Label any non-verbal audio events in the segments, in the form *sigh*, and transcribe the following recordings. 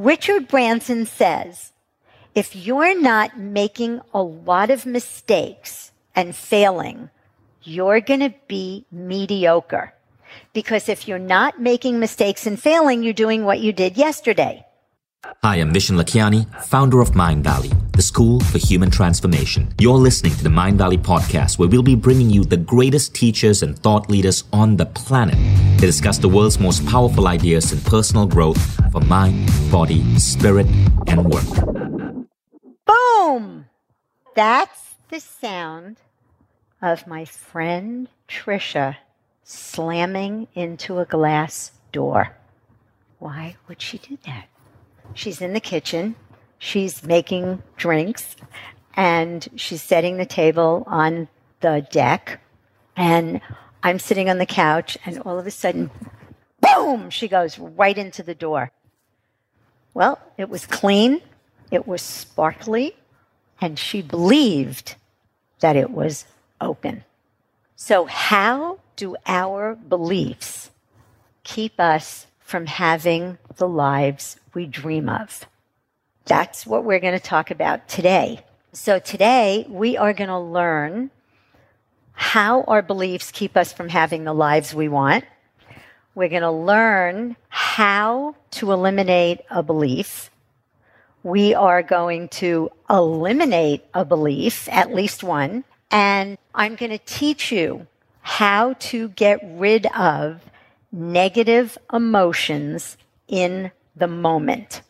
Richard Branson says, if you're not making a lot of mistakes and failing, you're going to be mediocre. Because if you're not making mistakes and failing, you're doing what you did yesterday. Hi, I'm Vishen Lakhiani, founder of Mindvalley, the school for human transformation. You're listening to the Mindvalley podcast, where we'll be bringing you the greatest teachers and thought leaders on the planet to discuss the world's most powerful ideas in personal growth for mind, body, spirit, and work. Boom! That's the sound of my friend Trisha slamming into a glass door. Why would she do that? She's in the kitchen. She's making drinks and she's setting the table on the deck. And I'm sitting on the couch and all of a sudden, boom, she goes right into the door. Well, it was clean. It was sparkly and she believed that it was open. So how do our beliefs keep us from having the lives we dream of? That's what we're going to talk about today. So today we are going to learn how our beliefs keep us from having the lives we want. We're going to learn how to eliminate a belief. We are going to eliminate a belief, at least one. And I'm going to teach you how to get rid of negative emotions in the moment.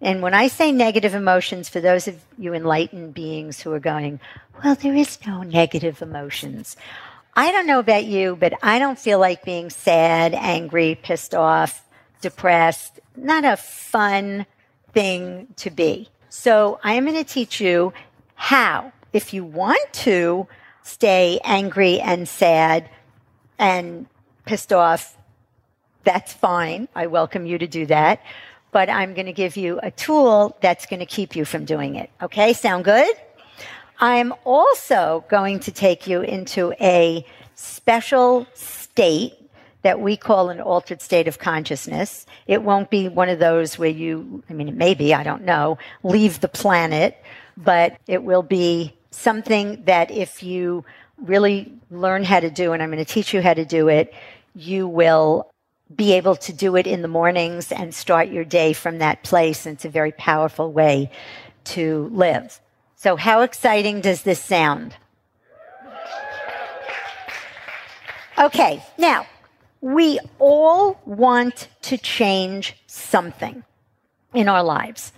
And when I say negative emotions, for those of you enlightened beings who are going, well, there is no negative emotions. I don't know about you, but I don't feel like being sad, angry, pissed off, depressed. Not a fun thing to be. So I am going to teach you how, if you want to stay angry and sad and pissed off, that's fine. I welcome you to do that but I'm going to give you a tool that's going to keep you from doing it. Okay, sound good? I'm also going to take you into a special state that we call an altered state of consciousness. It won't be one of those where you, I mean, it may be, I don't know, leave the planet, but it will be something that if you really learn how to do, and I'm going to teach you how to do it, you will be able to do it in the mornings and start your day from that place. And it's a very powerful way to live. So how exciting does this sound? Okay. Now we all want to change something in our lives.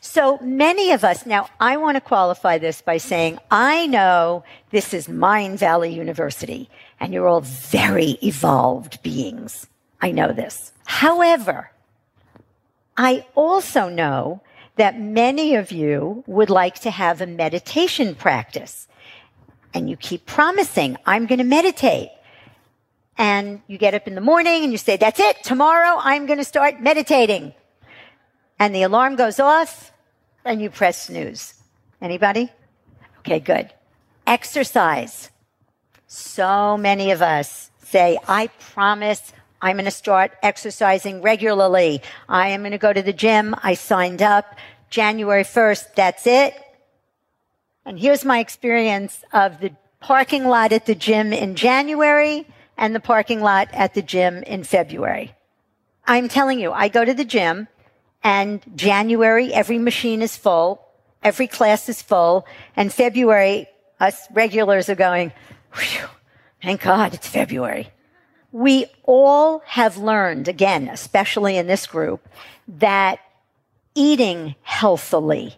So many of us, now I want to qualify this by saying, I know this is Mindvalley University and you're all very evolved beings. I know this. However, I also know that many of you would like to have a meditation practice. And you keep promising, I'm going to meditate. And you get up in the morning and you say, that's it. Tomorrow I'm going to start meditating. And the alarm goes off and you press snooze. Anybody? Okay, good. Exercise. So many of us say, I promise I'm going to start exercising regularly. I am going to go to the gym. I signed up January 1st. That's it. And here's my experience of the parking lot at the gym in January and the parking lot at the gym in February. I'm telling you, I go to the gym and January, every machine is full. Every class is full. And February, us regulars are going, thank God it's February. We all have learned, again, especially in this group, that eating healthily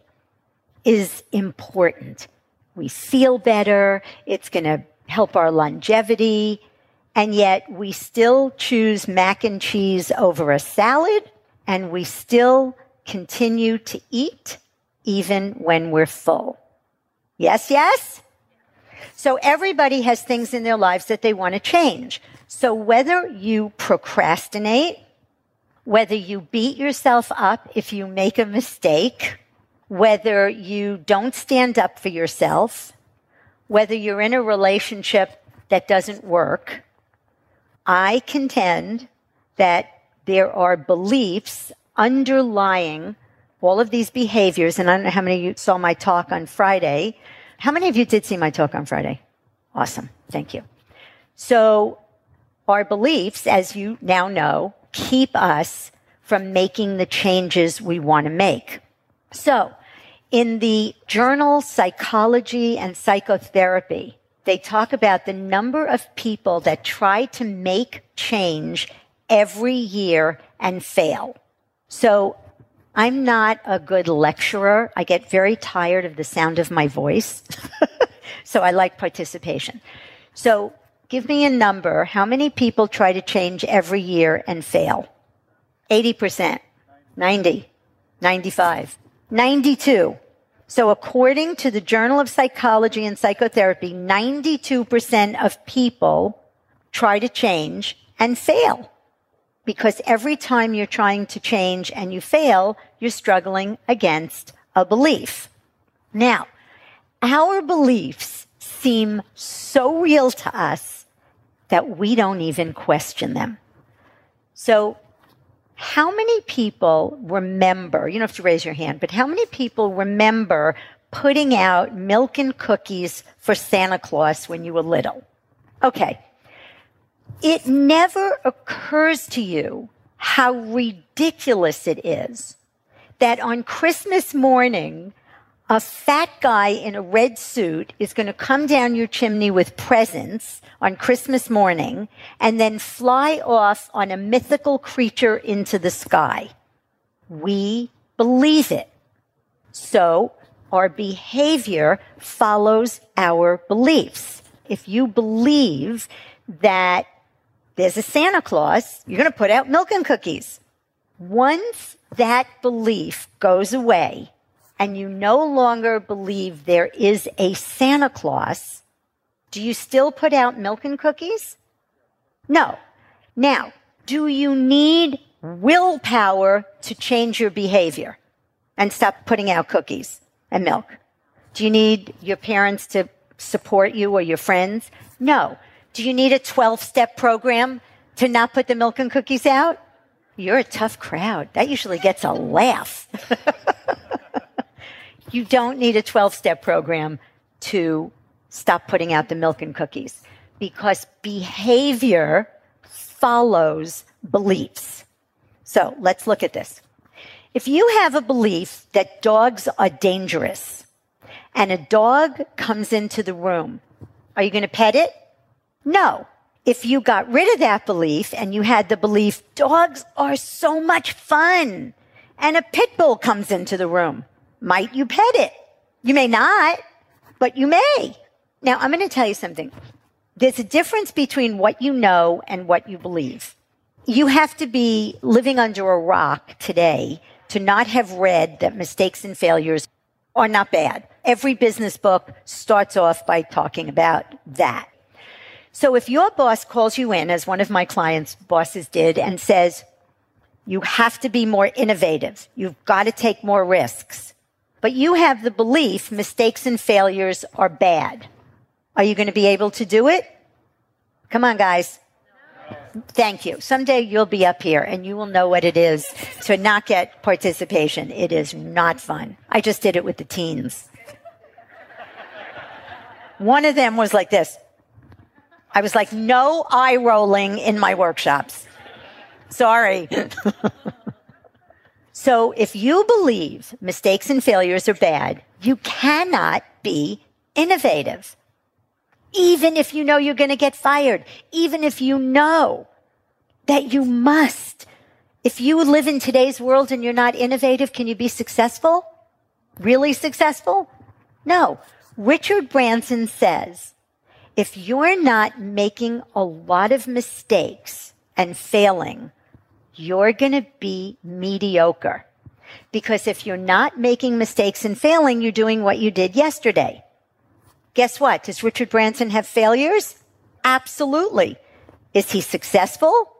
is important. We feel better. It's going to help our longevity. And yet we still choose mac and cheese over a salad and we still continue to eat even when we're full. Yes, yes? So everybody has things in their lives that they want to change. So whether you procrastinate, whether you beat yourself up if you make a mistake, whether you don't stand up for yourself, whether you're in a relationship that doesn't work, I contend that there are beliefs underlying all of these behaviors, and I don't know how many of you saw my talk on Friday. How many of you did see my talk on Friday? Awesome. Thank you. So our beliefs, as you now know, keep us from making the changes we want to make. So in the journal Psychology and Psychotherapy, they talk about the number of people that try to make change every year and fail. So I'm not a good lecturer. I get very tired of the sound of my voice. *laughs* so I like participation. So give me a number. How many people try to change every year and fail? 80%, 90, 95, 92. So according to the Journal of Psychology and Psychotherapy, 92% of people try to change and fail because every time you're trying to change and you fail, you're struggling against a belief. Now, our beliefs seem so real to us that we don't even question them. So, how many people remember, you don't have to raise your hand, but how many people remember putting out milk and cookies for Santa Claus when you were little? Okay it never occurs to you how ridiculous it is that on Christmas morning, a fat guy in a red suit is going to come down your chimney with presents on Christmas morning and then fly off on a mythical creature into the sky. We believe it. So our behavior follows our beliefs. If you believe that there's a Santa Claus, you're going to put out milk and cookies. Once that belief goes away and you no longer believe there is a Santa Claus, do you still put out milk and cookies? No. Now, do you need willpower to change your behavior and stop putting out cookies and milk? Do you need your parents to support you or your friends? No. Do you need a 12 step program to not put the milk and cookies out? You're a tough crowd. That usually gets a laugh. *laughs* you don't need a 12 step program to stop putting out the milk and cookies because behavior follows beliefs. So let's look at this. If you have a belief that dogs are dangerous and a dog comes into the room, are you going to pet it? No. If you got rid of that belief and you had the belief, dogs are so much fun, and a pit bull comes into the room, might you pet it? You may not, but you may. Now, I'm going to tell you something. There's a difference between what you know and what you believe. You have to be living under a rock today to not have read that mistakes and failures are not bad. Every business book starts off by talking about that. So if your boss calls you in, as one of my clients' bosses did, and says, you have to be more innovative. You've got to take more risks. But you have the belief mistakes and failures are bad. Are you going to be able to do it? Come on, guys. Thank you. Someday you'll be up here and you will know what it is to not get participation. It is not fun. I just did it with the teens. One of them was like this. I was like, no eye rolling in my workshops. Sorry. *laughs* so if you believe mistakes and failures are bad, you cannot be innovative. Even if you know you're going to get fired, even if you know that you must. If you live in today's world and you're not innovative, can you be successful? Really successful? No. Richard Branson says if you're not making a lot of mistakes and failing, you're going to be mediocre. Because if you're not making mistakes and failing, you're doing what you did yesterday. Guess what? Does Richard Branson have failures? Absolutely. Is he successful?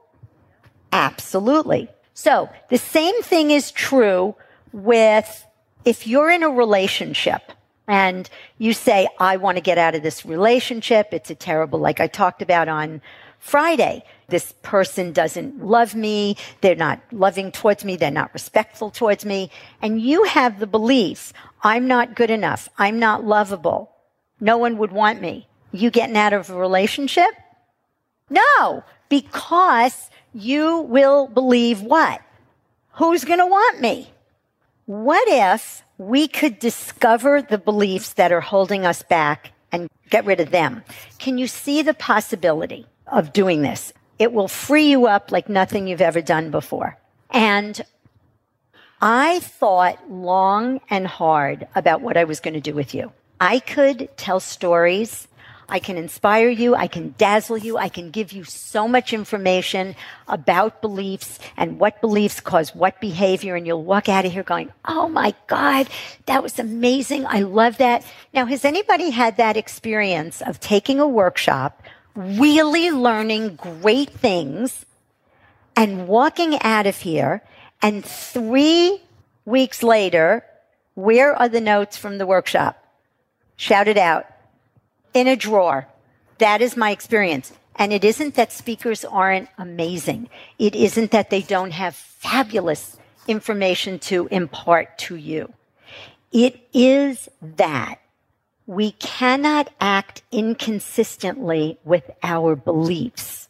Absolutely. So the same thing is true with if you're in a relationship and you say, I want to get out of this relationship. It's a terrible, like I talked about on Friday. This person doesn't love me. They're not loving towards me. They're not respectful towards me. And you have the belief, I'm not good enough. I'm not lovable. No one would want me. You getting out of a relationship? No, because you will believe what? Who's going to want me? What if we could discover the beliefs that are holding us back and get rid of them? Can you see the possibility of doing this? It will free you up like nothing you've ever done before. And I thought long and hard about what I was going to do with you. I could tell stories I can inspire you. I can dazzle you. I can give you so much information about beliefs and what beliefs cause what behavior. And you'll walk out of here going, Oh my God, that was amazing. I love that. Now, has anybody had that experience of taking a workshop, really learning great things and walking out of here and three weeks later, where are the notes from the workshop? Shout it out in a drawer. That is my experience. And it isn't that speakers aren't amazing. It isn't that they don't have fabulous information to impart to you. It is that we cannot act inconsistently with our beliefs.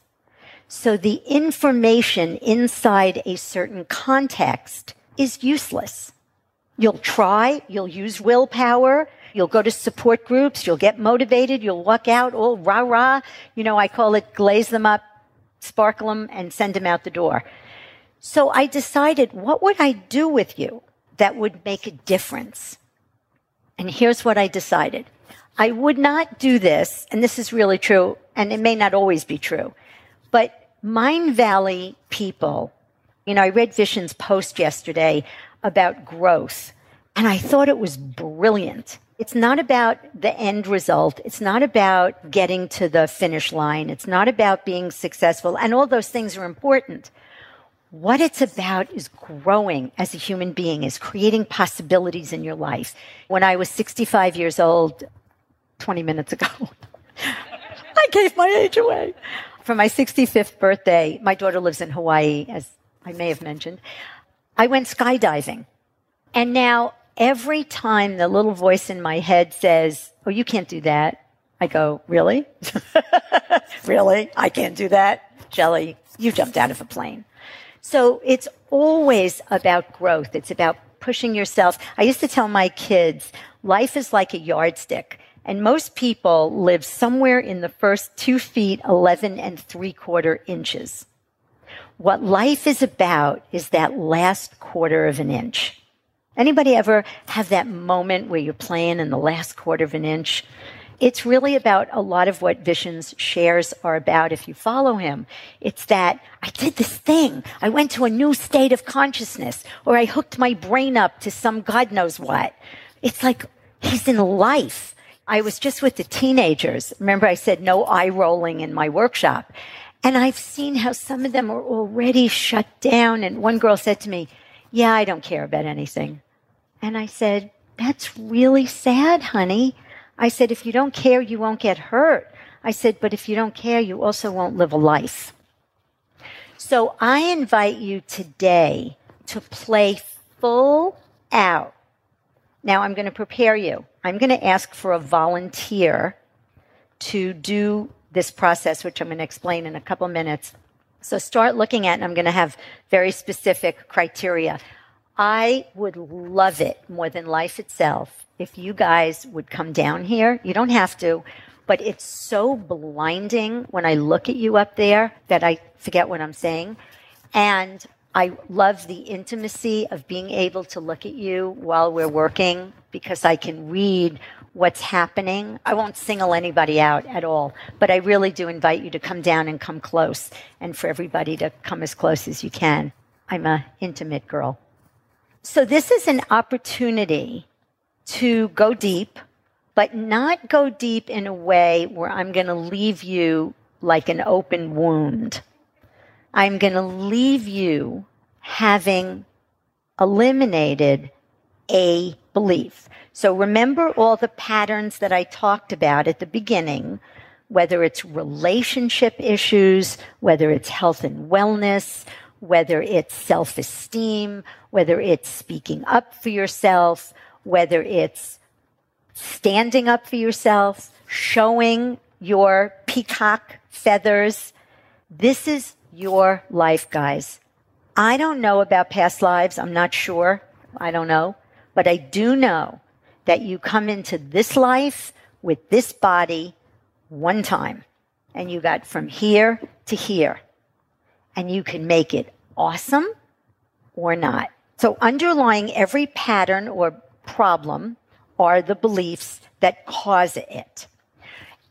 So the information inside a certain context is useless. You'll try, you'll use willpower, You'll go to support groups. You'll get motivated. You'll walk out all rah rah. You know, I call it glaze them up, sparkle them, and send them out the door. So I decided, what would I do with you that would make a difference? And here's what I decided. I would not do this, and this is really true, and it may not always be true, but Mindvalley people, you know, I read Vishen's post yesterday about growth, and I thought it was brilliant. It's not about the end result. It's not about getting to the finish line. It's not about being successful. And all those things are important. What it's about is growing as a human being, is creating possibilities in your life. When I was 65 years old, 20 minutes ago, *laughs* I gave my age away. For my 65th birthday, my daughter lives in Hawaii, as I may have mentioned. I went skydiving. And now every time the little voice in my head says, Oh, you can't do that, I go, Really? *laughs* really? I can't do that? Shelly, you jumped out of a plane. So it's always about growth. It's about pushing yourself. I used to tell my kids, life is like a yardstick. And most people live somewhere in the first two feet, 11 and three quarter inches. What life is about is that last quarter of an inch. Anybody ever have that moment where you're playing in the last quarter of an inch? It's really about a lot of what Vishen's shares are about if you follow him. It's that I did this thing. I went to a new state of consciousness or I hooked my brain up to some God knows what. It's like he's in life. I was just with the teenagers. Remember I said no eye rolling in my workshop. And I've seen how some of them are already shut down. And one girl said to me, yeah, I don't care about anything. And I said, That's really sad, honey. I said, If you don't care, you won't get hurt. I said, But if you don't care, you also won't live a life. So I invite you today to play full out. Now I'm going to prepare you. I'm going to ask for a volunteer to do this process, which I'm going to explain in a couple minutes. So start looking at, and I'm going to have very specific criteria. I would love it more than life itself if you guys would come down here. You don't have to, but it's so blinding when I look at you up there that I forget what I'm saying. And I love the intimacy of being able to look at you while we're working because I can read what's happening. I won't single anybody out at all, but I really do invite you to come down and come close and for everybody to come as close as you can. I'm a intimate girl. So this is an opportunity to go deep, but not go deep in a way where I'm going to leave you like an open wound. I'm going to leave you having eliminated a belief. So remember all the patterns that I talked about at the beginning whether it's relationship issues, whether it's health and wellness, whether it's self esteem, whether it's speaking up for yourself, whether it's standing up for yourself, showing your peacock feathers. This is your life, guys. I don't know about past lives. I'm not sure. I don't know. But I do know that you come into this life with this body one time and you got from here to here and you can make it awesome or not. So underlying every pattern or problem are the beliefs that cause it.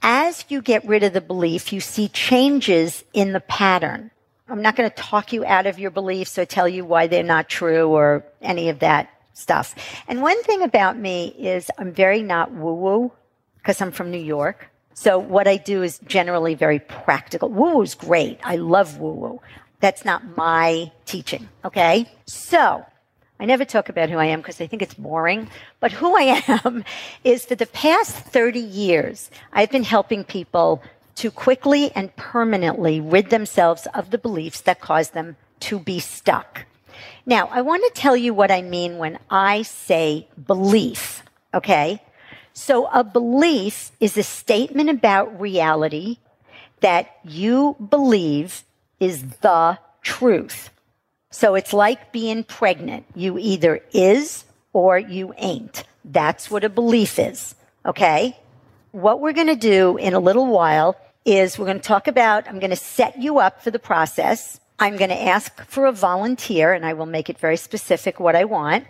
As you get rid of the belief, you see changes in the pattern. I'm not going to talk you out of your beliefs or tell you why they're not true or any of that stuff. And one thing about me is I'm very not woo woo because I'm from New York. So what I do is generally very practical. Woo woo is great. I love woo woo. That's not my teaching. Okay. So I never talk about who I am because I think it's boring. But who I *laughs* am is for the past 30 years, I've been helping people to quickly and permanently rid themselves of the beliefs that cause them to be stuck. Now, I want to tell you what I mean when I say belief. Okay. So a belief is a statement about reality that you believe is the truth. So it's like being pregnant. You either is or you ain't. That's what a belief is. Okay. What we're going to do in a little while is we're going to talk about, I'm going to set you up for the process. I'm going to ask for a volunteer and I will make it very specific what I want.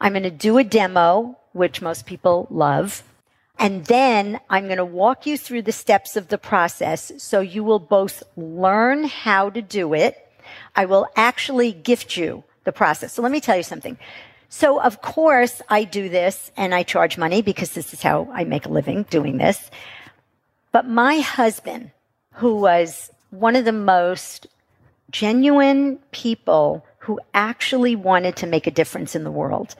I'm going to do a demo, which most people love. And then I'm going to walk you through the steps of the process so you will both learn how to do it I will actually gift you the process. So let me tell you something. So of course I do this and I charge money because this is how I make a living doing this. But my husband, who was one of the most genuine people who actually wanted to make a difference in the world.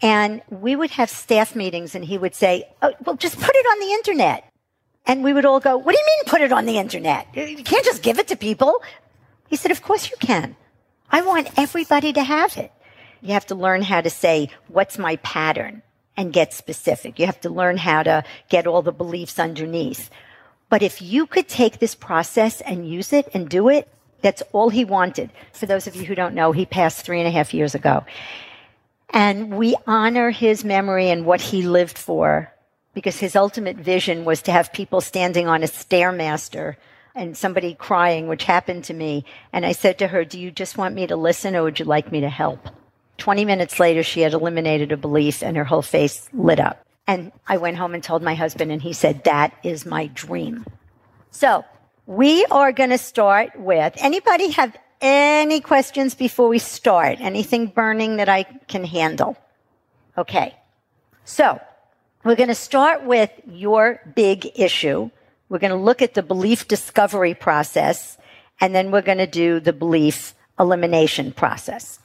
And we would have staff meetings and he would say, oh, well, just put it on the internet. And we would all go, what do you mean put it on the internet? You can't just give it to people. He said, Of course you can. I want everybody to have it. You have to learn how to say, What's my pattern? and get specific. You have to learn how to get all the beliefs underneath. But if you could take this process and use it and do it, that's all he wanted. For those of you who don't know, he passed three and a half years ago. And we honor his memory and what he lived for because his ultimate vision was to have people standing on a stairmaster and somebody crying, which happened to me. And I said to her, Do you just want me to listen or would you like me to help? 20 minutes later, she had eliminated a belief and her whole face lit up. And I went home and told my husband, and he said, That is my dream. So we are going to start with anybody have any questions before we start? Anything burning that I can handle? Okay. So we're going to start with your big issue we're going to look at the belief discovery process, and then we're going to do the belief elimination process.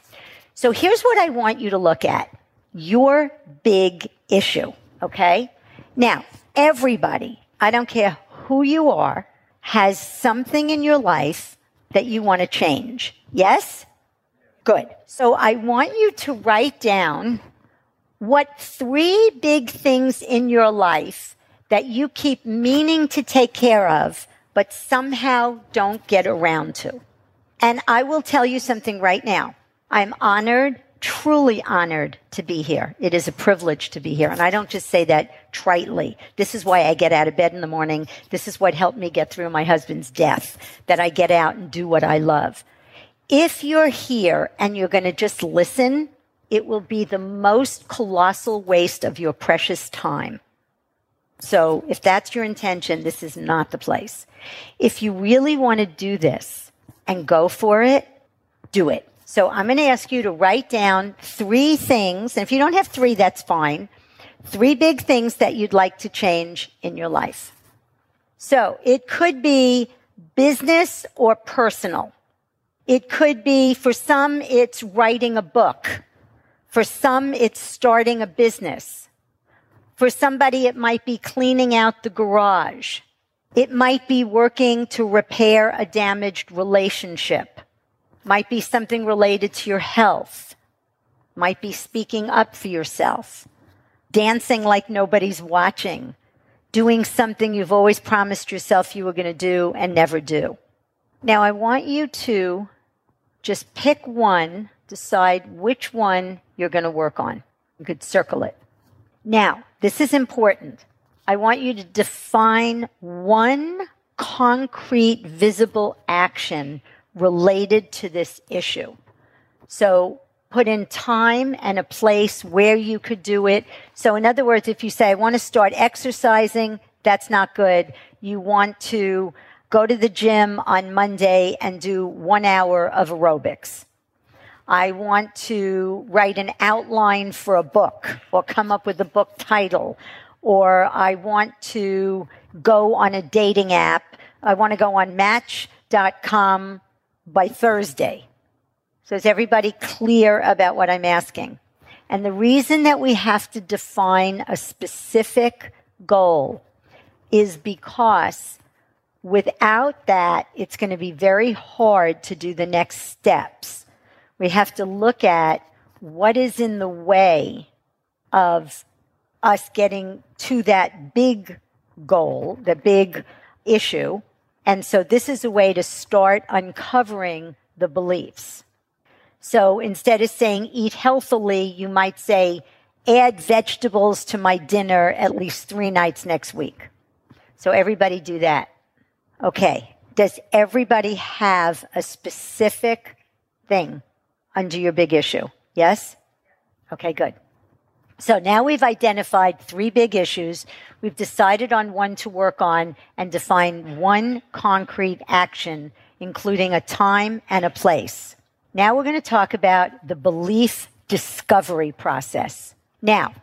So here's what I want you to look at your big issue, okay? Now, everybody, I don't care who you are, has something in your life that you want to change. Yes? Good. So I want you to write down what three big things in your life that you keep meaning to take care of, but somehow don't get around to. And I will tell you something right now. I'm honored, truly honored to be here. It is a privilege to be here. And I don't just say that tritely. This is why I get out of bed in the morning. This is what helped me get through my husband's death, that I get out and do what I love. If you're here and you're going to just listen, it will be the most colossal waste of your precious time. So if that's your intention, this is not the place. If you really want to do this and go for it, do it. So I'm going to ask you to write down three things. And if you don't have three, that's fine. Three big things that you'd like to change in your life. So it could be business or personal. It could be, for some, it's writing a book. For some, it's starting a business. For somebody, it might be cleaning out the garage. It might be working to repair a damaged relationship. Might be something related to your health. Might be speaking up for yourself. Dancing like nobody's watching. Doing something you've always promised yourself you were going to do and never do. Now I want you to just pick one, decide which one you're going to work on. You could circle it. Now, this is important. I want you to define one concrete, visible action related to this issue. So put in time and a place where you could do it. So in other words, if you say, I want to start exercising, that's not good. You want to go to the gym on Monday and do one hour of aerobics. I want to write an outline for a book or come up with a book title. Or I want to go on a dating app. I want to go on match.com by Thursday. So is everybody clear about what I'm asking? And the reason that we have to define a specific goal is because without that, it's going to be very hard to do the next steps. We have to look at what is in the way of us getting to that big goal, the big issue. And so this is a way to start uncovering the beliefs. So instead of saying eat healthily, you might say add vegetables to my dinner at least three nights next week. So everybody do that. Okay. Does everybody have a specific thing under your big issue? Yes? Okay, good. So now we've identified three big issues. We've decided on one to work on and define one concrete action, including a time and a place. Now we're going to talk about the belief discovery process. Now,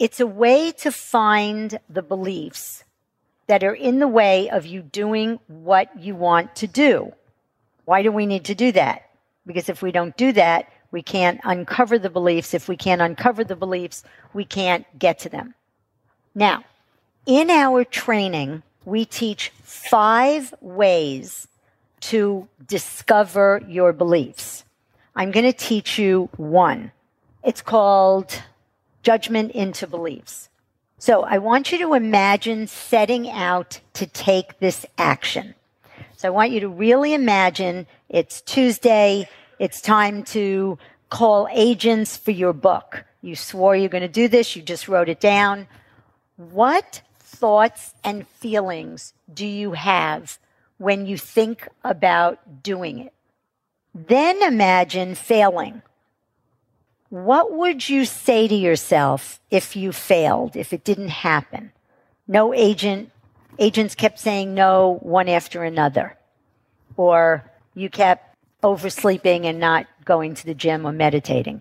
it's a way to find the beliefs that are in the way of you doing what you want to do. Why do we need to do that? Because if we don't do that, we can't uncover the beliefs. If we can't uncover the beliefs, we can't get to them. Now, in our training, we teach five ways to discover your beliefs. I'm going to teach you one. It's called judgment into beliefs. So I want you to imagine setting out to take this action. So I want you to really imagine it's Tuesday. It's time to call agents for your book. You swore you're going to do this. You just wrote it down. What thoughts and feelings do you have when you think about doing it? Then imagine failing what would you say to yourself if you failed, if it didn't happen? No agent, agents kept saying no one after another. Or you kept oversleeping and not going to the gym or meditating.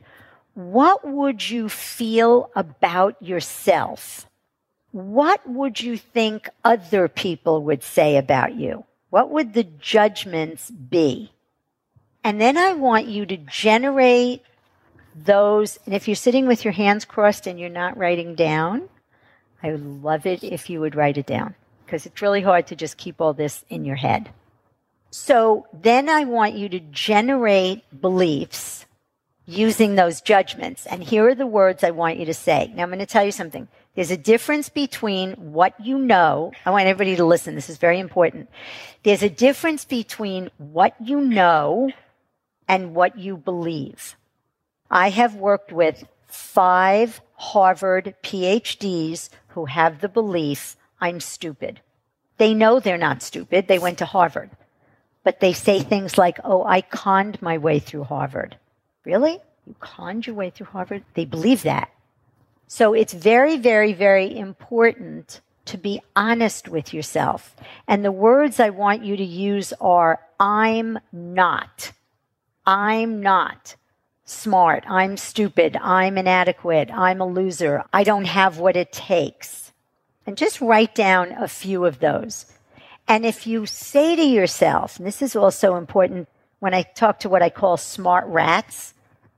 What would you feel about yourself? What would you think other people would say about you? What would the judgments be? And then I want you to generate those, and if you're sitting with your hands crossed and you're not writing down, I would love it if you would write it down because it's really hard to just keep all this in your head. So then I want you to generate beliefs using those judgments. And here are the words I want you to say. Now I'm going to tell you something. There's a difference between what you know. I want everybody to listen. This is very important. There's a difference between what you know and what you believe. I have worked with five Harvard PhDs who have the belief I'm stupid. They know they're not stupid. They went to Harvard. But they say things like, oh, I conned my way through Harvard. Really? You conned your way through Harvard? They believe that. So it's very, very, very important to be honest with yourself. And the words I want you to use are, I'm not. I'm not smart. I'm stupid. I'm inadequate. I'm a loser. I don't have what it takes. And just write down a few of those. And if you say to yourself, and this is also important when I talk to what I call smart rats,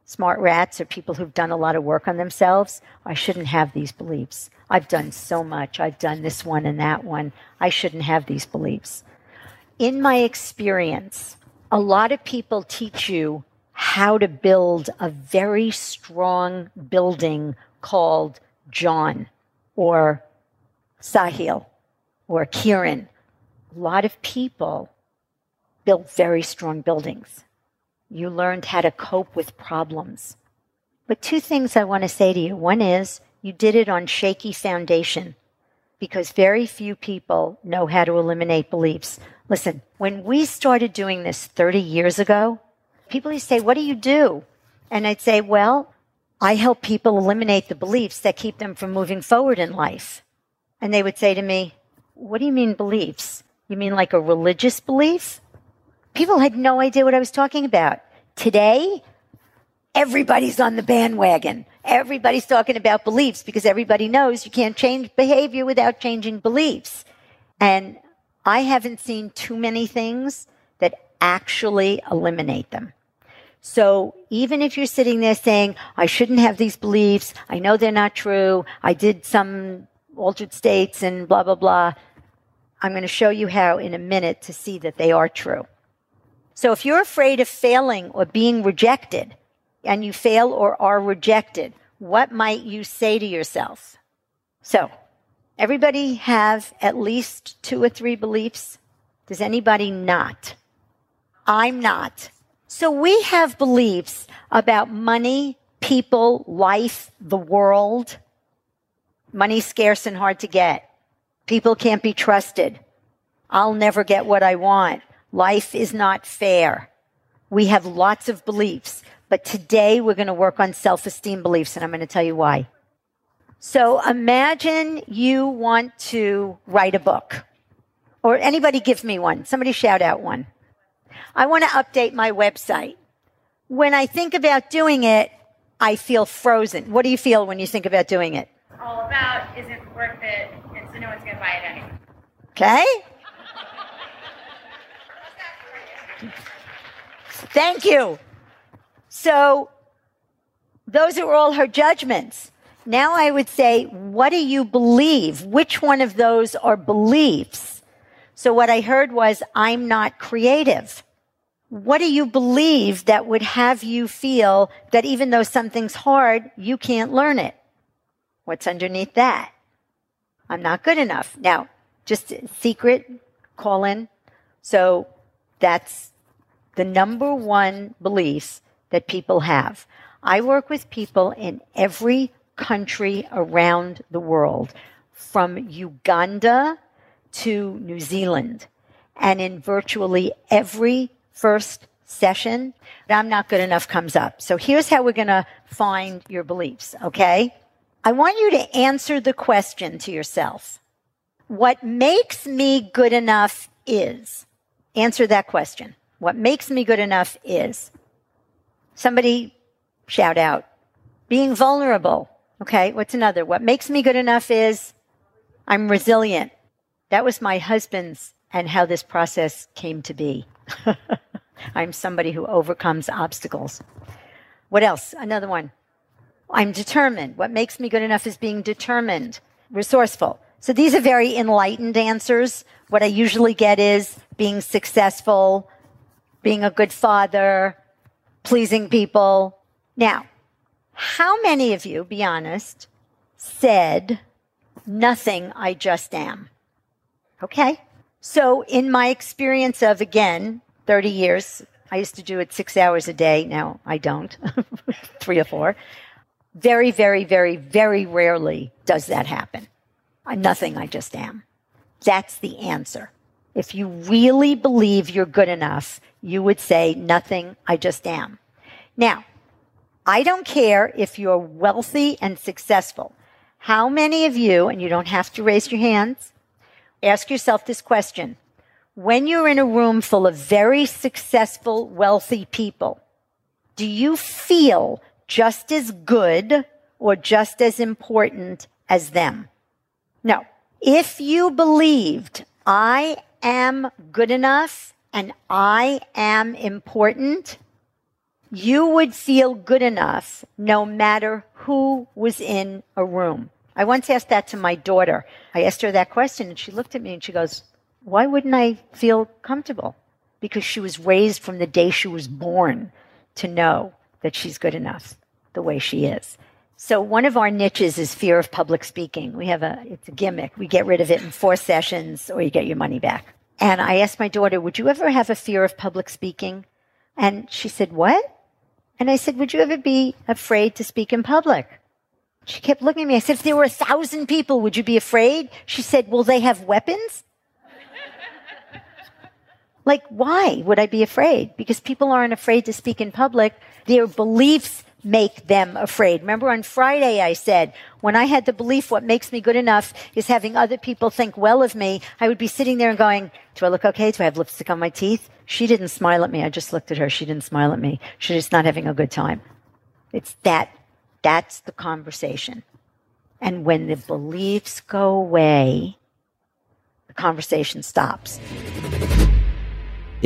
smart rats are people who've done a lot of work on themselves, I shouldn't have these beliefs. I've done so much. I've done this one and that one. I shouldn't have these beliefs. In my experience, a lot of people teach you how to build a very strong building called John or Sahil or Kiran. A lot of people built very strong buildings. You learned how to cope with problems. But two things I want to say to you. One is you did it on shaky foundation because very few people know how to eliminate beliefs. Listen, when we started doing this 30 years ago, people used to say, What do you do? And I'd say, Well, I help people eliminate the beliefs that keep them from moving forward in life. And they would say to me, What do you mean beliefs? You mean like a religious belief? People had no idea what I was talking about. Today, everybody's on the bandwagon. Everybody's talking about beliefs because everybody knows you can't change behavior without changing beliefs. And I haven't seen too many things that actually eliminate them. So even if you're sitting there saying, I shouldn't have these beliefs, I know they're not true, I did some altered states and blah, blah, blah, I'm going to show you how in a minute to see that they are true. So if you're afraid of failing or being rejected, and you fail or are rejected, what might you say to yourself? So, everybody have at least two or three beliefs? Does anybody not? I'm not. So we have beliefs about money, people, life, the world. Money's scarce and hard to get. People can't be trusted. I'll never get what I want. Life is not fair. We have lots of beliefs, but today we're going to work on self-esteem beliefs and I'm going to tell you why. So imagine you want to write a book or anybody give me one. Somebody shout out one. I want to update my website. When I think about doing it, I feel frozen. What do you feel when you think about doing it? All about is it worth it, Okay? Thank you. So, those are all her judgments. Now I would say, what do you believe? Which one of those are beliefs? So what I heard was, I'm not creative. What do you believe that would have you feel that even though something's hard, you can't learn it? What's underneath that? I'm not good enough. Now, just secret, call in. So that's the number one beliefs that people have. I work with people in every country around the world, from Uganda to New Zealand. And in virtually every first session, I'm not good enough comes up. So here's how we're going to find your beliefs, okay? I want you to answer the question to yourself. What makes me good enough is, answer that question. What makes me good enough is, somebody shout out, being vulnerable. Okay, what's another? What makes me good enough is, I'm resilient. That was my husband's and how this process came to be. *laughs* I'm somebody who overcomes obstacles. What else? Another one. I'm determined. What makes me good enough is being determined, resourceful. So these are very enlightened answers. What I usually get is being successful, being a good father, pleasing people. Now, how many of you, be honest, said, nothing, I just am? Okay. So in my experience of, again, 30 years. I used to do it six hours a day. Now I don't, *laughs* three or four. Very, very, very, very rarely does that happen. I'm nothing, I just am. That's the answer. If you really believe you're good enough, you would say, nothing, I just am. Now, I don't care if you're wealthy and successful. How many of you, and you don't have to raise your hands, ask yourself this question when you're in a room full of very successful, wealthy people, do you feel just as good or just as important as them? No. If you believed I am good enough and I am important, you would feel good enough no matter who was in a room. I once asked that to my daughter. I asked her that question and she looked at me and she goes, Why wouldn't I feel comfortable? Because she was raised from the day she was born to know that she's good enough the way she is. So one of our niches is fear of public speaking. We have a, it's a gimmick. We get rid of it in four sessions or you get your money back. And I asked my daughter, would you ever have a fear of public speaking? And she said, what? And I said, would you ever be afraid to speak in public? She kept looking at me. I said, if there were a thousand people, would you be afraid? She said, will they have weapons? Like, why would I be afraid? Because people aren't afraid to speak in public. Their beliefs make them afraid. Remember on Friday I said, when I had the belief what makes me good enough is having other people think well of me, I would be sitting there and going, do I look okay? Do I have lipstick on my teeth? She didn't smile at me. I just looked at her. She didn't smile at me. She's just not having a good time. It's that, that's the conversation. And when the beliefs go away, the conversation stops.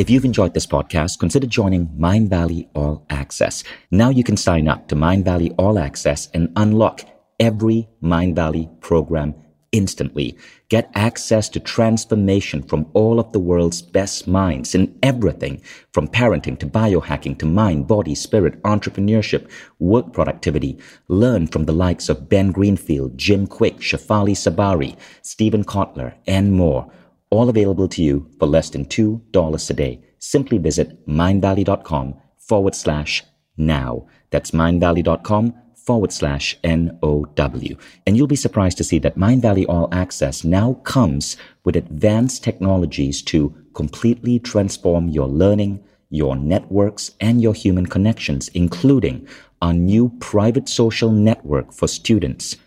If you've enjoyed this podcast, consider joining Mindvalley All Access. Now you can sign up to Mindvalley All Access and unlock every Mindvalley program instantly. Get access to transformation from all of the world's best minds in everything from parenting to biohacking to mind, body, spirit, entrepreneurship, work productivity. Learn from the likes of Ben Greenfield, Jim Kwik, Shefali Tsabary, Steven Kotler, and more all available to you for less than $2 a day. Simply visit mindvalley.com forward slash now. That's mindvalley.com forward slash N-O-W. And you'll be surprised to see that Mindvalley All Access now comes with advanced technologies to completely transform your learning, your networks, and your human connections, including our new private social network for students,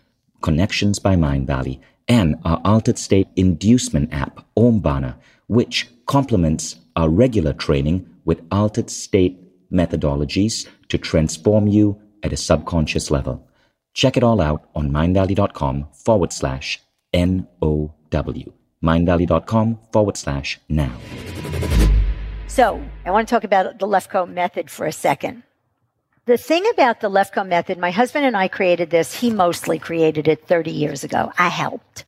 Connections by Mindvalley, and our altered state inducement app, Omvana, which complements our regular training with altered state methodologies to transform you at a subconscious level. Check it all out on mindvalley.com forward slash N-O-W. Mindvalley.com forward slash now. So I want to talk about the Lefkoe method for a second. The thing about the Lefkoe method, my husband and I created this. He mostly created it 30 years ago. I helped,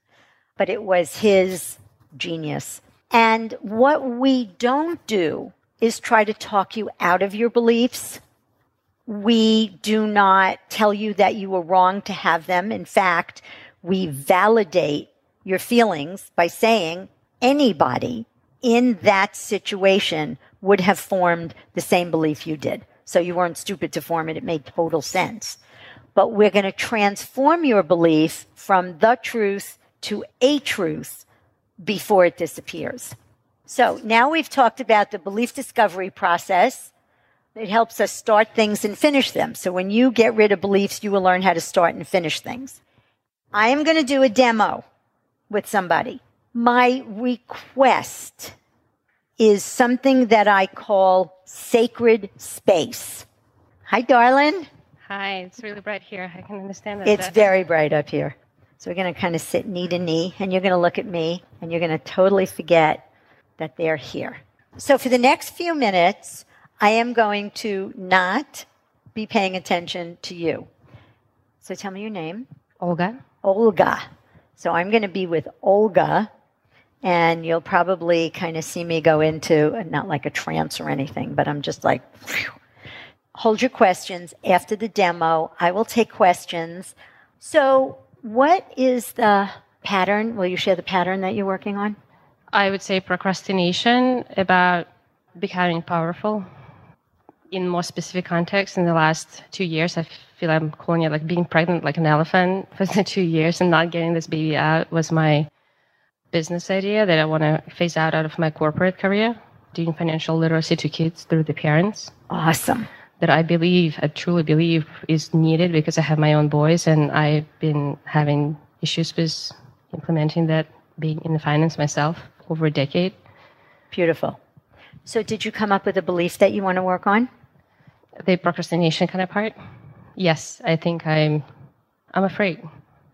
but it was his genius. And what we don't do is try to talk you out of your beliefs. We do not tell you that you were wrong to have them. In fact, we validate your feelings by saying anybody in that situation would have formed the same belief you did. So you weren't stupid to form it. It made total sense. But we're going to transform your belief from the truth to a truth before it disappears. So now we've talked about the belief discovery process. It helps us start things and finish them. So when you get rid of beliefs, you will learn how to start and finish things. I am going to do a demo with somebody. My request is something that I call sacred space. Hi, darling. Hi, it's really bright here. I can understand that. It's very bright up here. So we're going to kind of sit knee to knee, and you're going to look at me, and you're going to totally forget that they're here. So for the next few minutes, I am going to not be paying attention to you. So tell me your name. Olga. Olga. So I'm going to be with Olga, and you'll probably kind of see me go into not like a trance or anything, but I'm just like, whew. hold your questions after the demo. I will take questions. So, what is the pattern? Will you share the pattern that you're working on? I would say procrastination about becoming powerful. In more specific context, in the last two years, I feel I'm calling it like being pregnant like an elephant *laughs* for the two years and not getting this baby out was my business idea that I want to phase out out of my corporate career, doing financial literacy to kids through the parents. Awesome. That I believe, I truly believe is needed because I have my own boys and I've been having issues with implementing that being in the finance myself over a decade. Beautiful. So, did you come up with a belief that you want to work on? The procrastination kind of part. Yes, I think I'm. I'm afraid.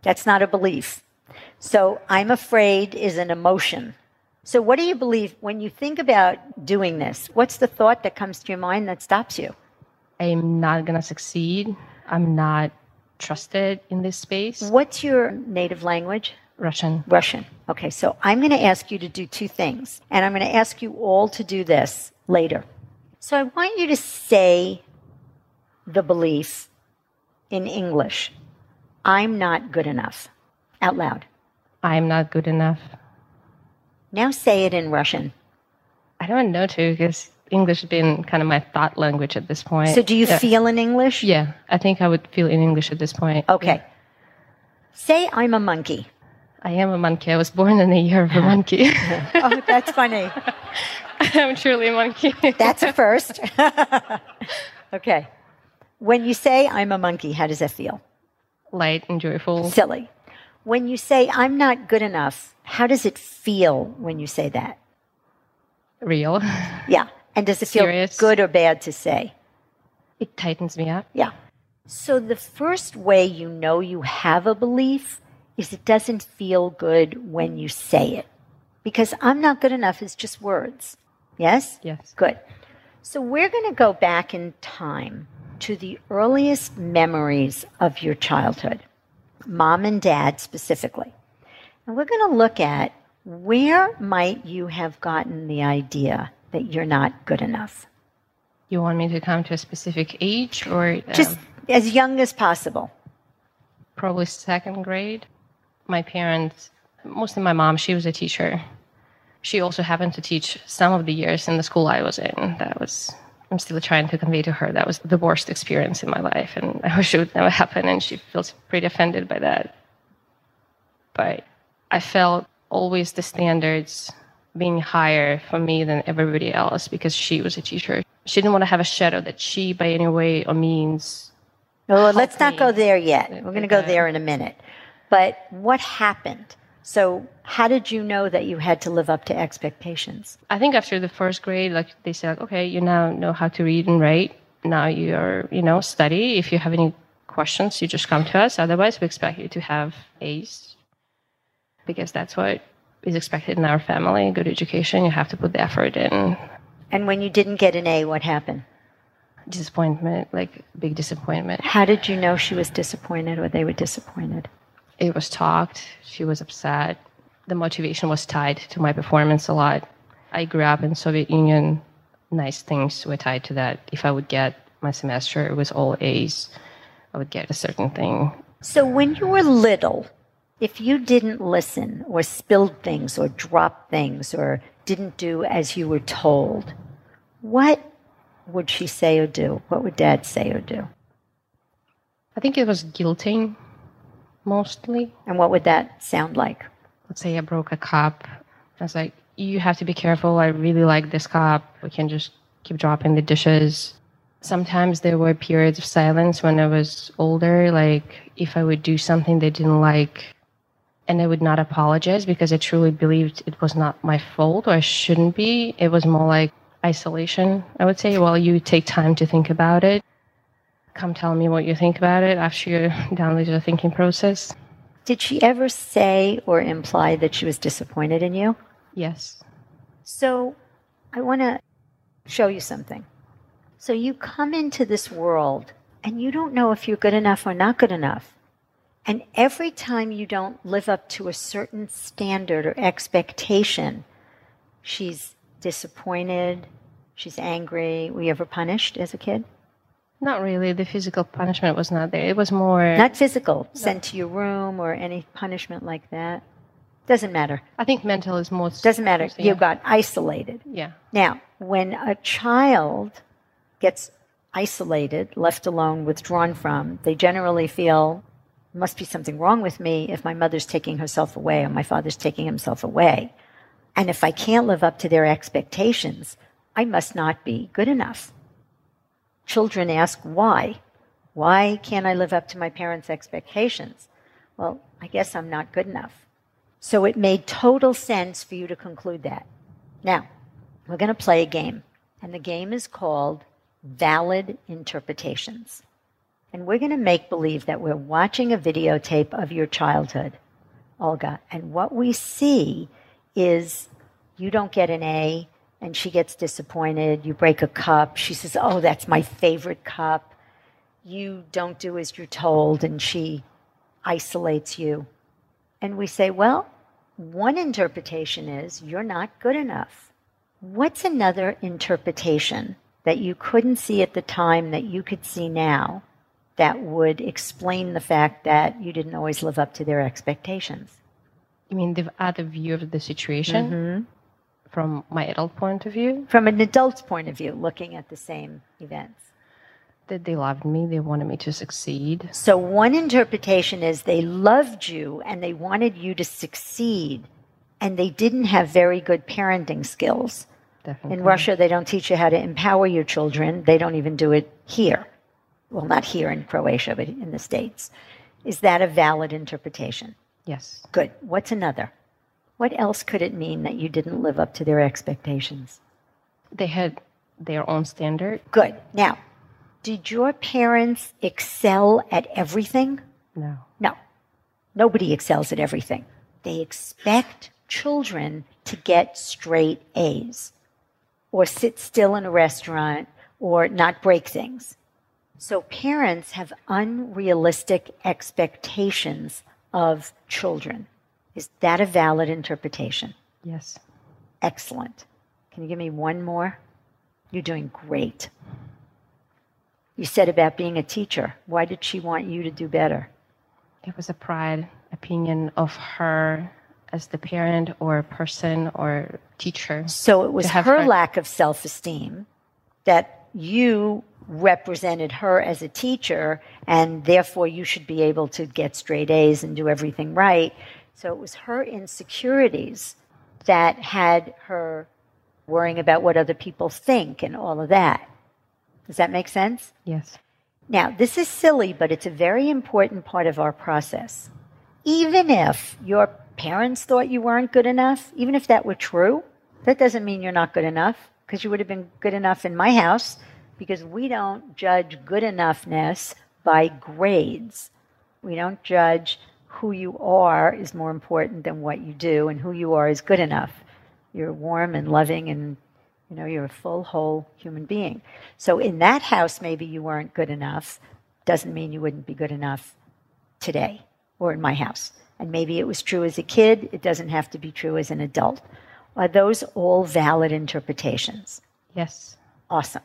That's not a belief. So, I'm afraid is an emotion. So, what do you believe when you think about doing this? What's the thought that comes to your mind that stops you? I'm not going to succeed. I'm not trusted in this space. What's your native language? Russian. Russian. Okay, so I'm going to ask you to do two things, and I'm going to ask you all to do this later. So I want you to say the belief in English I'm not good enough out loud. I'm not good enough. Now say it in Russian. I don't know to because English has been kind of my thought language at this point. So do you yeah. feel in English? Yeah, I think I would feel in English at this point. Okay. Say I'm a monkey. I am a monkey. I was born in the year of a monkey. *laughs* oh, that's funny. *laughs* I'm truly a monkey. That's a *laughs* first. okay. When you say I'm a monkey, how does that feel? Light and joyful. Silly. When you say I'm not good enough, how does it feel when you say that? Real. Yeah. And does it feel Serious. good or bad to say? It tightens me up. Yeah. So the first way you know you have a belief is it doesn't feel good when you say it. Because I'm not good enough is just words. Yes? Yes. Good. So we're going to go back in time to the earliest memories of your childhood, mom and dad specifically. And we're going to look at where might you have gotten the idea that you're not good enough? You want me to come to a specific age or um, Just as young as possible. probably second grade? My parents, mostly my mom, she was a teacher. She also happened to teach some of the years in the school I was in. That was, I'm still trying to convey to her that was the worst experience in my life. And I wish it would never happen. And she feels pretty offended by that. But I felt always the standards being higher for me than everybody else because she was a teacher. She didn't want to have a shadow that she, by any way or means, Well, let's not go there yet. We're going to go there in a minute. But what happened? So, how did you know that you had to live up to expectations? I think after the first grade, like they said, okay, you now know how to read and write. Now you're, you know, study. If you have any questions, you just come to us. Otherwise, we expect you to have A's because that's what is expected in our family. Good education, you have to put the effort in. And when you didn't get an A, what happened? Disappointment, like big disappointment. How did you know she was disappointed or they were disappointed? It was talked. She was upset. The motivation was tied to my performance a lot. I grew up in Soviet Union. Nice things were tied to that. If I would get my semester, it was all A's. I would get a certain thing. So, when you were little, if you didn't listen or spilled things or dropped things or didn't do as you were told, what would she say or do? What would dad say or do? I think it was guilting mostly. And what would that sound like? Let's say I broke a cup. I was like, you have to be careful. I really like this cup. We can just keep dropping the dishes. Sometimes there were periods of silence when I was older, like if I would do something they didn't like, and I would not apologize because I truly believed it was not my fault or I shouldn't be. It was more like isolation, I would say. Well, you take time to think about it. Come tell me what you think about it after you're done with your thinking process. Did she ever say or imply that she was disappointed in you? Yes. So I want to show you something. So you come into this world and you don't know if you're good enough or not good enough. And every time you don't live up to a certain standard or expectation, she's disappointed, she's angry. Were you ever punished as a kid? Not really. The physical punishment was not there. It was more. Not physical, sent to your room or any punishment like that. Doesn't matter. I think mental is more. Doesn't matter. You got isolated. Yeah. Now, when a child gets isolated, left alone, withdrawn from, they generally feel must be something wrong with me if my mother's taking herself away or my father's taking himself away. And if I can't live up to their expectations, I must not be good enough. Children ask why. Why can't I live up to my parents' expectations? Well, I guess I'm not good enough. So it made total sense for you to conclude that. Now, we're going to play a game, and the game is called Valid Interpretations. And we're going to make believe that we're watching a videotape of your childhood, Olga, and what we see is you don't get an A and she gets disappointed. You break a cup. She says, Oh, that's my favorite cup. You don't do as you're told, and she isolates you. And we say, Well, one interpretation is you're not good enough. What's another interpretation that you couldn't see at the time that you could see now that would explain the fact that you didn't always live up to their expectations? You mean the other view of the situation mm-hmm. From my adult point of view? From an adult's point of view, looking at the same events. That they loved me, they wanted me to succeed. So, one interpretation is they loved you and they wanted you to succeed, and they didn't have very good parenting skills. Definitely. In Russia, they don't teach you how to empower your children. They don't even do it here. Well, not here in Croatia, but in the States. Is that a valid interpretation? Yes. Good. What's another? What else could it mean that you didn't live up to their expectations? They had their own standard. Good. Now, did your parents excel at everything? No. No. Nobody excels at everything. They expect children to get straight A's or sit still in a restaurant or not break things. So parents have unrealistic expectations of children. Is that a valid interpretation? Yes. Excellent. Can you give me one more? You're doing great. You said about being a teacher. Why did she want you to do better? It was a pride opinion of her as the parent or person or teacher. So it was her her- lack of self esteem that you represented her as a teacher, and therefore you should be able to get straight A's and do everything right. So it was her insecurities that had her worrying about what other people think and all of that. Does that make sense? Yes. Now, this is silly, but it's a very important part of our process. Even if your parents thought you weren't good enough, even if that were true, that doesn't mean you're not good enough because you would have been good enough in my house because we don't judge good enoughness by grades. We don't judge who you are is more important than what you do, and who you are is good enough. You're warm and loving and you know, you're a full, whole human being. So in that house, maybe you weren't good enough. Doesn't mean you wouldn't be good enough today or in my house. And maybe it was true as a kid. It doesn't have to be true as an adult. Are those all valid interpretations? Yes. Awesome.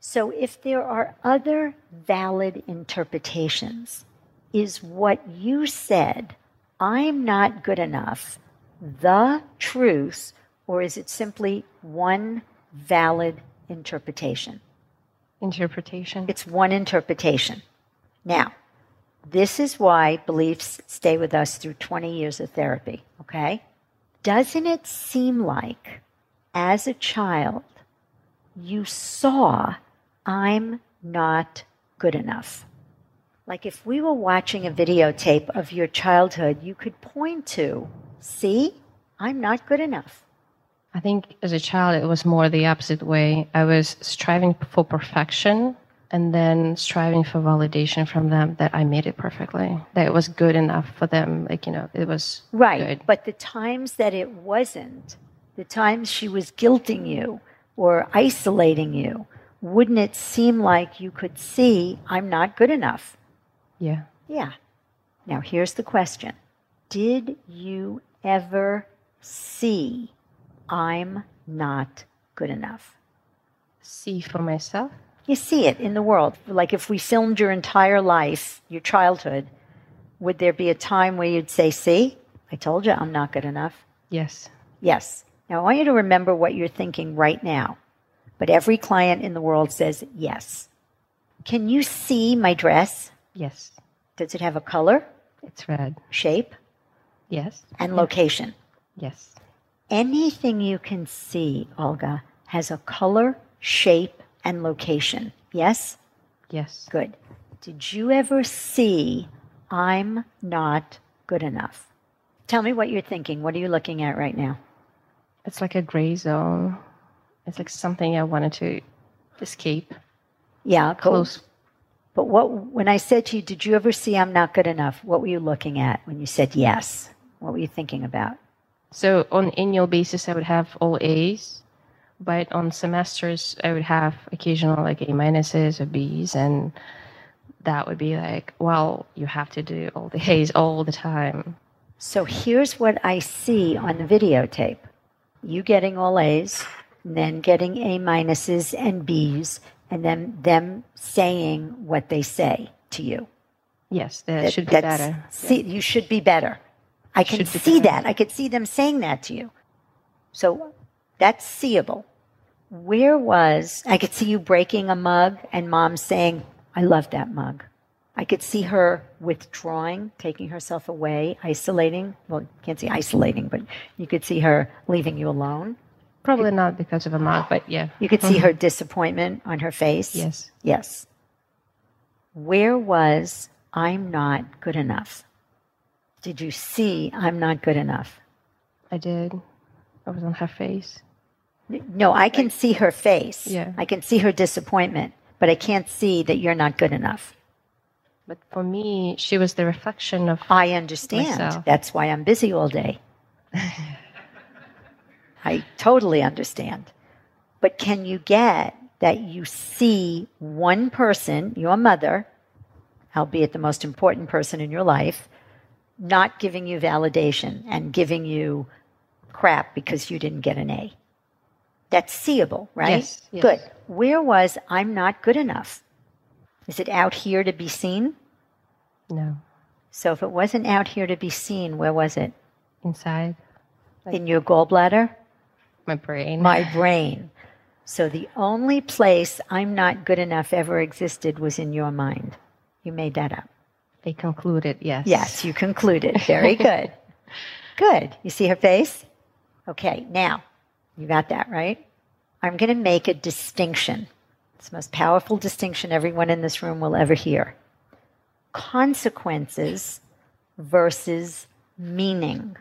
So if there are other valid interpretations, is what you said, I'm not good enough, the truth, or is it simply one valid interpretation? Interpretation. It's one interpretation. Now, this is why beliefs stay with us through 20 years of therapy, okay? Doesn't it seem like, as a child, you saw, I'm not good enough? Like if we were watching a videotape of your childhood, you could point to, see, I'm not good enough. I think as a child, it was more the opposite way. I was striving for perfection and then striving for validation from them that I made it perfectly, that it was good enough for them. Like, you know, it was Right. good. But the times that it wasn't, the times she was guilting you or isolating you, wouldn't it seem like you could see, I'm not good enough? Yeah. Yeah. Now, here's the question Did you ever see, I'm not good enough? See for myself. You see it in the world. Like if we filmed your entire life, your childhood, would there be a time where you'd say, See, I told you I'm not good enough? Yes. Yes. Now, I want you to remember what you're thinking right now. But every client in the world says yes. Can you see my dress? Yes. Does it have a color, It's red. shape, Yes. and location? Yes. Anything you can see, Olga, has a color, shape, and location. Yes? Yes. Good. Did you ever see I'm not good enough? Tell me what you're thinking. What are you looking at right now? It's like a gray zone. It's like something I wanted to escape. Yeah. Close. But what when I said to you, did you ever see I'm not good enough? What were you looking at when you said yes? What were you thinking about? So on annual basis, I would have all A's, but on semesters I would have occasional like A minuses or Bs, and that would be like, well, you have to do all the A's all the time. So here's what I see on the videotape you getting all A's, and then getting A minuses and B's, and then them saying what they say to you. Yes, that, That- should be better. See, you should be better. I can Should see that. I could see them saying that to you. So that's seeable. Where was I could see you breaking a mug and mom saying, I love that mug. I could see her withdrawing, taking herself away, isolating. Well, you can't see isolating, but you could see her leaving you alone. Probably not because of a mug, but yeah. You could see *laughs* her disappointment on her face. Yes. Yes. Where was I'm not good enough? Did you see I'm not good enough? I did. I was on her face. No, I can see her face. Yeah. I can see her disappointment, but I can't see that you're not good enough. But for me, she was the reflection of I understand. Myself. That's why I'm busy all day. *laughs* I totally understand. But can you get that you see one person, your mother, albeit the most important person in your life, not giving you validation and giving you crap because you didn't get an A? That's seeable, right? Yes, yes. Good. Where was I'm not good enough? Is it out here to be seen? no So if it wasn't out here to be seen, where was it? inside In your gallbladder? My brain. My brain. So the only place I'm not good enough ever existed was in your mind. You made that up. They concluded, yes. Yes, you concluded. Very good. *laughs* Good. You see her face? Okay, now, you got that, right? I'm going to make a distinction. It's the most powerful distinction everyone in this room will ever hear. Consequences versus meaning.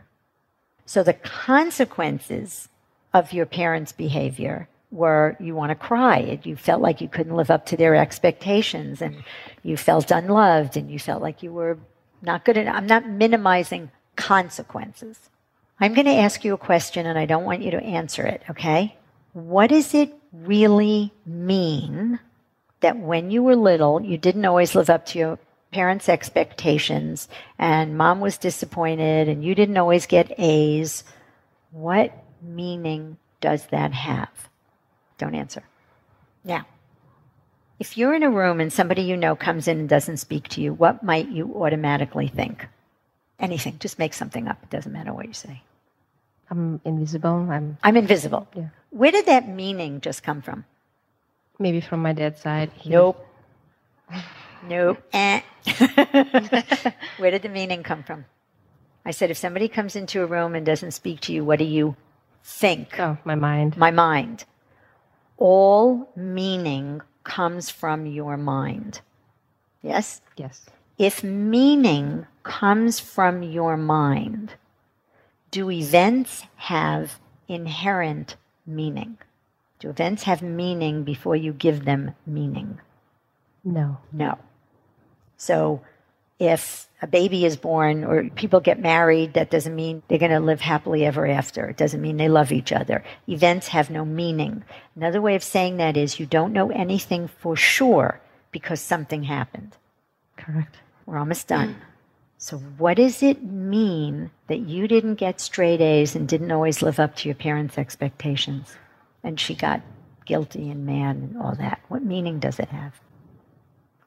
So the consequences of your parents' behavior were you want to cry. You felt like you couldn't live up to their expectations and you felt unloved and you felt like you were not good enough. I'm not minimizing consequences. I'm going to ask you a question and I don't want you to answer it, okay? What does it really mean that when you were little, you didn't always live up to your parents' expectations and mom was disappointed and you didn't always get A's? What meaning does that have? Don't answer. Now, if you're in a room and somebody you know comes in and doesn't speak to you, what might you automatically think? Anything. Just make something up. It doesn't matter what you say. I'm invisible. I'm I'm invisible. Yeah. Where did that meaning just come from? maybe from my dad's side. He- Nope. Nope. Eh. *laughs* Where did the meaning come from? I said, if somebody comes into a room and doesn't speak to you, what do you think? Oh, my mind. My mind. All meaning comes from your mind. Yes? Yes. If meaning comes from your mind, do events have inherent meaning? Do events have meaning before you give them meaning? No. No. So if a baby is born or people get married, that doesn't mean they're going to live happily ever after. It doesn't mean they love each other. Events have no meaning. Another way of saying that is you don't know anything for sure because something happened. Correct. We're almost done. So, what does it mean that you didn't get straight A's and didn't always live up to your parents' expectations? And she got guilty and mad and all that. What meaning does it have?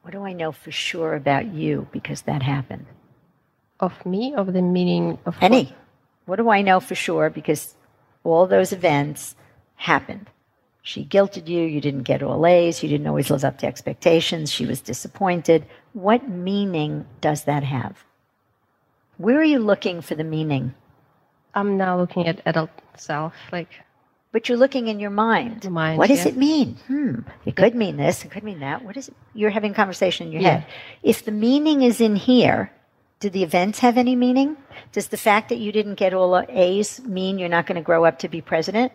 What do I know for sure about you because that happened? Of me, of the meaning of Any. What do I know for sure because all those events happened? She guilted you, you didn't get all A's, you didn't always live up to expectations, she was disappointed. What meaning does that have? Where are you looking for the meaning? I'm now looking at adult self, like But you're looking in your mind. Mind, what does yeah. it mean? Hmm. It could mean this, it could mean that. What is it? You're having a conversation in your Yeah. head. If the meaning is in here, do the events have any meaning? Does the fact that you didn't get all A's mean you're not going to grow up to be president?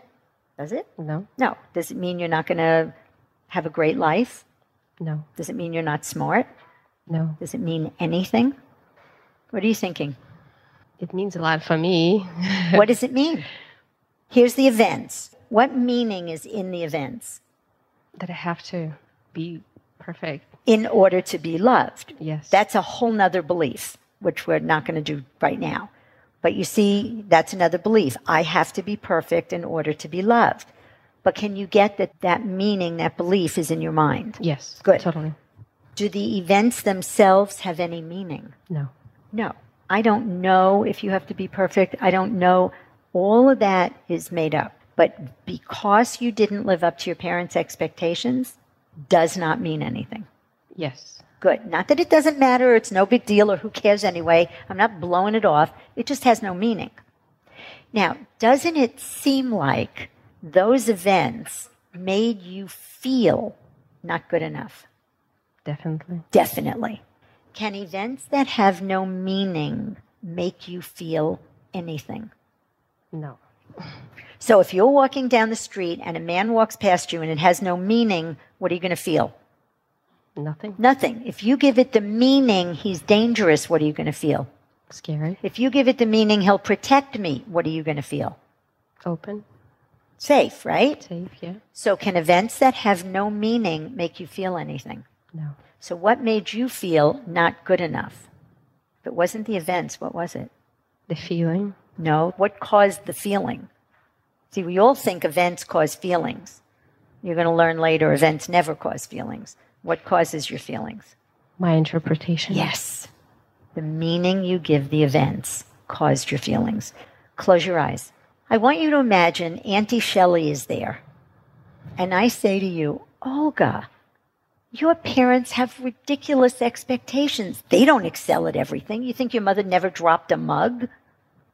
Does it? no, No. Does it mean you're not going to have a great life? no, Does it mean you're not smart? no. Does it mean anything? What are you thinking? It means a lot for me. what does it mean? *laughs* Here's the events. What meaning is in the events That I have to be perfect. in order to be loved? Yes. That's a whole nother belief, which we're not going to do right now. But you see, that's another belief. I have to be perfect in order to be loved. But can you get that that meaning, that belief is in your mind? yes. Good. Totally. Do the events themselves have any meaning? No. No. I don't know if you have to be perfect. I don't know. All of that is made up. But because you didn't live up to your parents' expectations does not mean anything. Yes. Good. Not that it doesn't matter, it's no big deal, or who cares anyway. I'm not blowing it off. It just has no meaning. Now, doesn't it seem like those events made you feel not good enough? Definitely. Definitely. Can events that have no meaning make you feel anything? No. So if you're walking down the street and a man walks past you and it has no meaning, what are you going to feel? Nothing. Nothing. If you give it the meaning he's dangerous, what are you going to feel? Scary. If you give it the meaning he'll protect me, what are you going to feel? Open. Safe, right? Safe. Yeah. So can events that have no meaning make you feel anything? No. So what made you feel not good enough? If it wasn't the events, what was it? The feeling. No. What caused the feeling? See, we all think events cause feelings. You're going to learn later events never cause feelings. What causes your feelings? My interpretation. Yes. The meaning you give the events caused your feelings. Close your eyes. I want you to imagine Auntie Shelly is there. And I say to you, Olga, your parents have ridiculous expectations. They don't excel at everything. You think your mother never dropped a mug?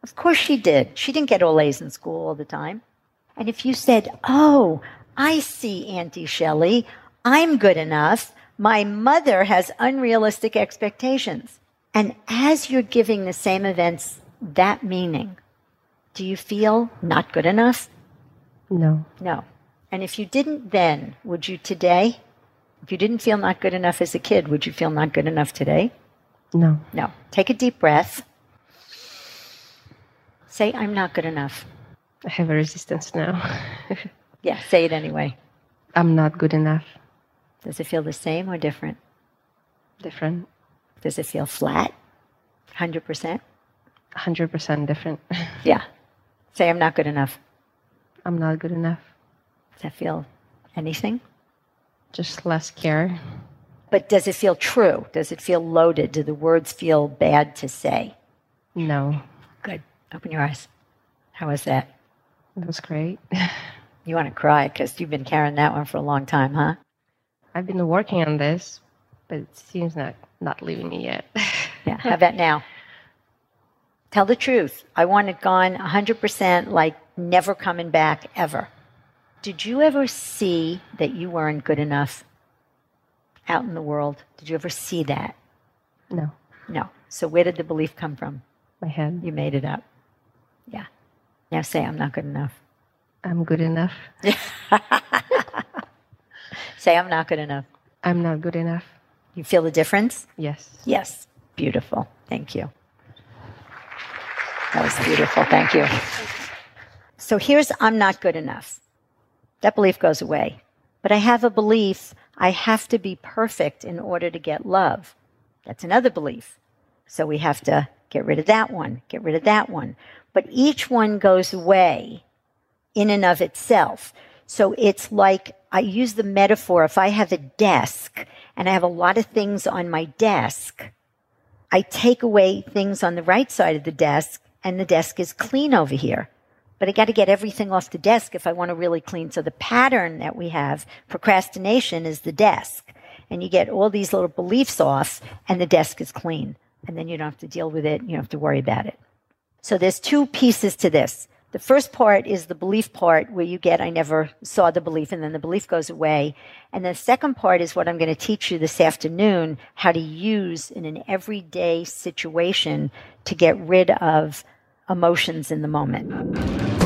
Of course she did. She didn't get all A's in school all the time. And if you said, Oh, I see, Auntie Shelly, I'm good enough. My mother has unrealistic expectations. And as you're giving the same events that meaning, do you feel not good enough? No. No. And if you didn't then, would you today? If you didn't feel not good enough as a kid, would you feel not good enough today? No. No. Take a deep breath. Say, I'm not good enough. I have a resistance now. *laughs* Yeah, say it anyway. I'm not good enough. Does it feel the same or different? Different. Does it feel flat? 100%? 100% different. *laughs* Yeah. Say, I'm not good enough. I'm not good enough. Does that feel anything? Just less care. But does it feel true? Does it feel loaded? Do the words feel bad to say? No. Good. Open your eyes. How was that? It was great. You want to cry because you've been carrying that one for a long time, huh? I've been working on this, but it seems not not leaving me yet. *laughs* Yeah. How about now? Tell the truth. I want it gone 100%, like never coming back ever. Did you ever see that you weren't good enough out in the world? Did you ever see that? no. No. So where did the belief come from? My head. You made it up. Yeah. Now say, I'm not good enough. I'm good enough. *laughs* Say, I'm not good enough. I'm not good enough. You feel the difference? Yes. Yes. Beautiful. Thank you. That was beautiful. Thank you. So here's I'm not good enough. That belief goes away. But I have a belief I have to be perfect in order to get love. That's another belief. So we have to get rid of that one, get rid of that one. But each one goes away in and of itself. So it's like I use the metaphor if I have a desk and I have a lot of things on my desk, I take away things on the right side of the desk and the desk is clean over here. But I got to get everything off the desk if I want to really clean. So the pattern that we have, procrastination is the desk. And you get all these little beliefs off and the desk is clean. And then you don't have to deal with it. You don't have to worry about it. So there's two pieces to this. The first part is the belief part where you get, I never saw the belief, and then the belief goes away. And the second part is what I'm going to teach you this afternoon how to use in an everyday situation to get rid of emotions in the moment.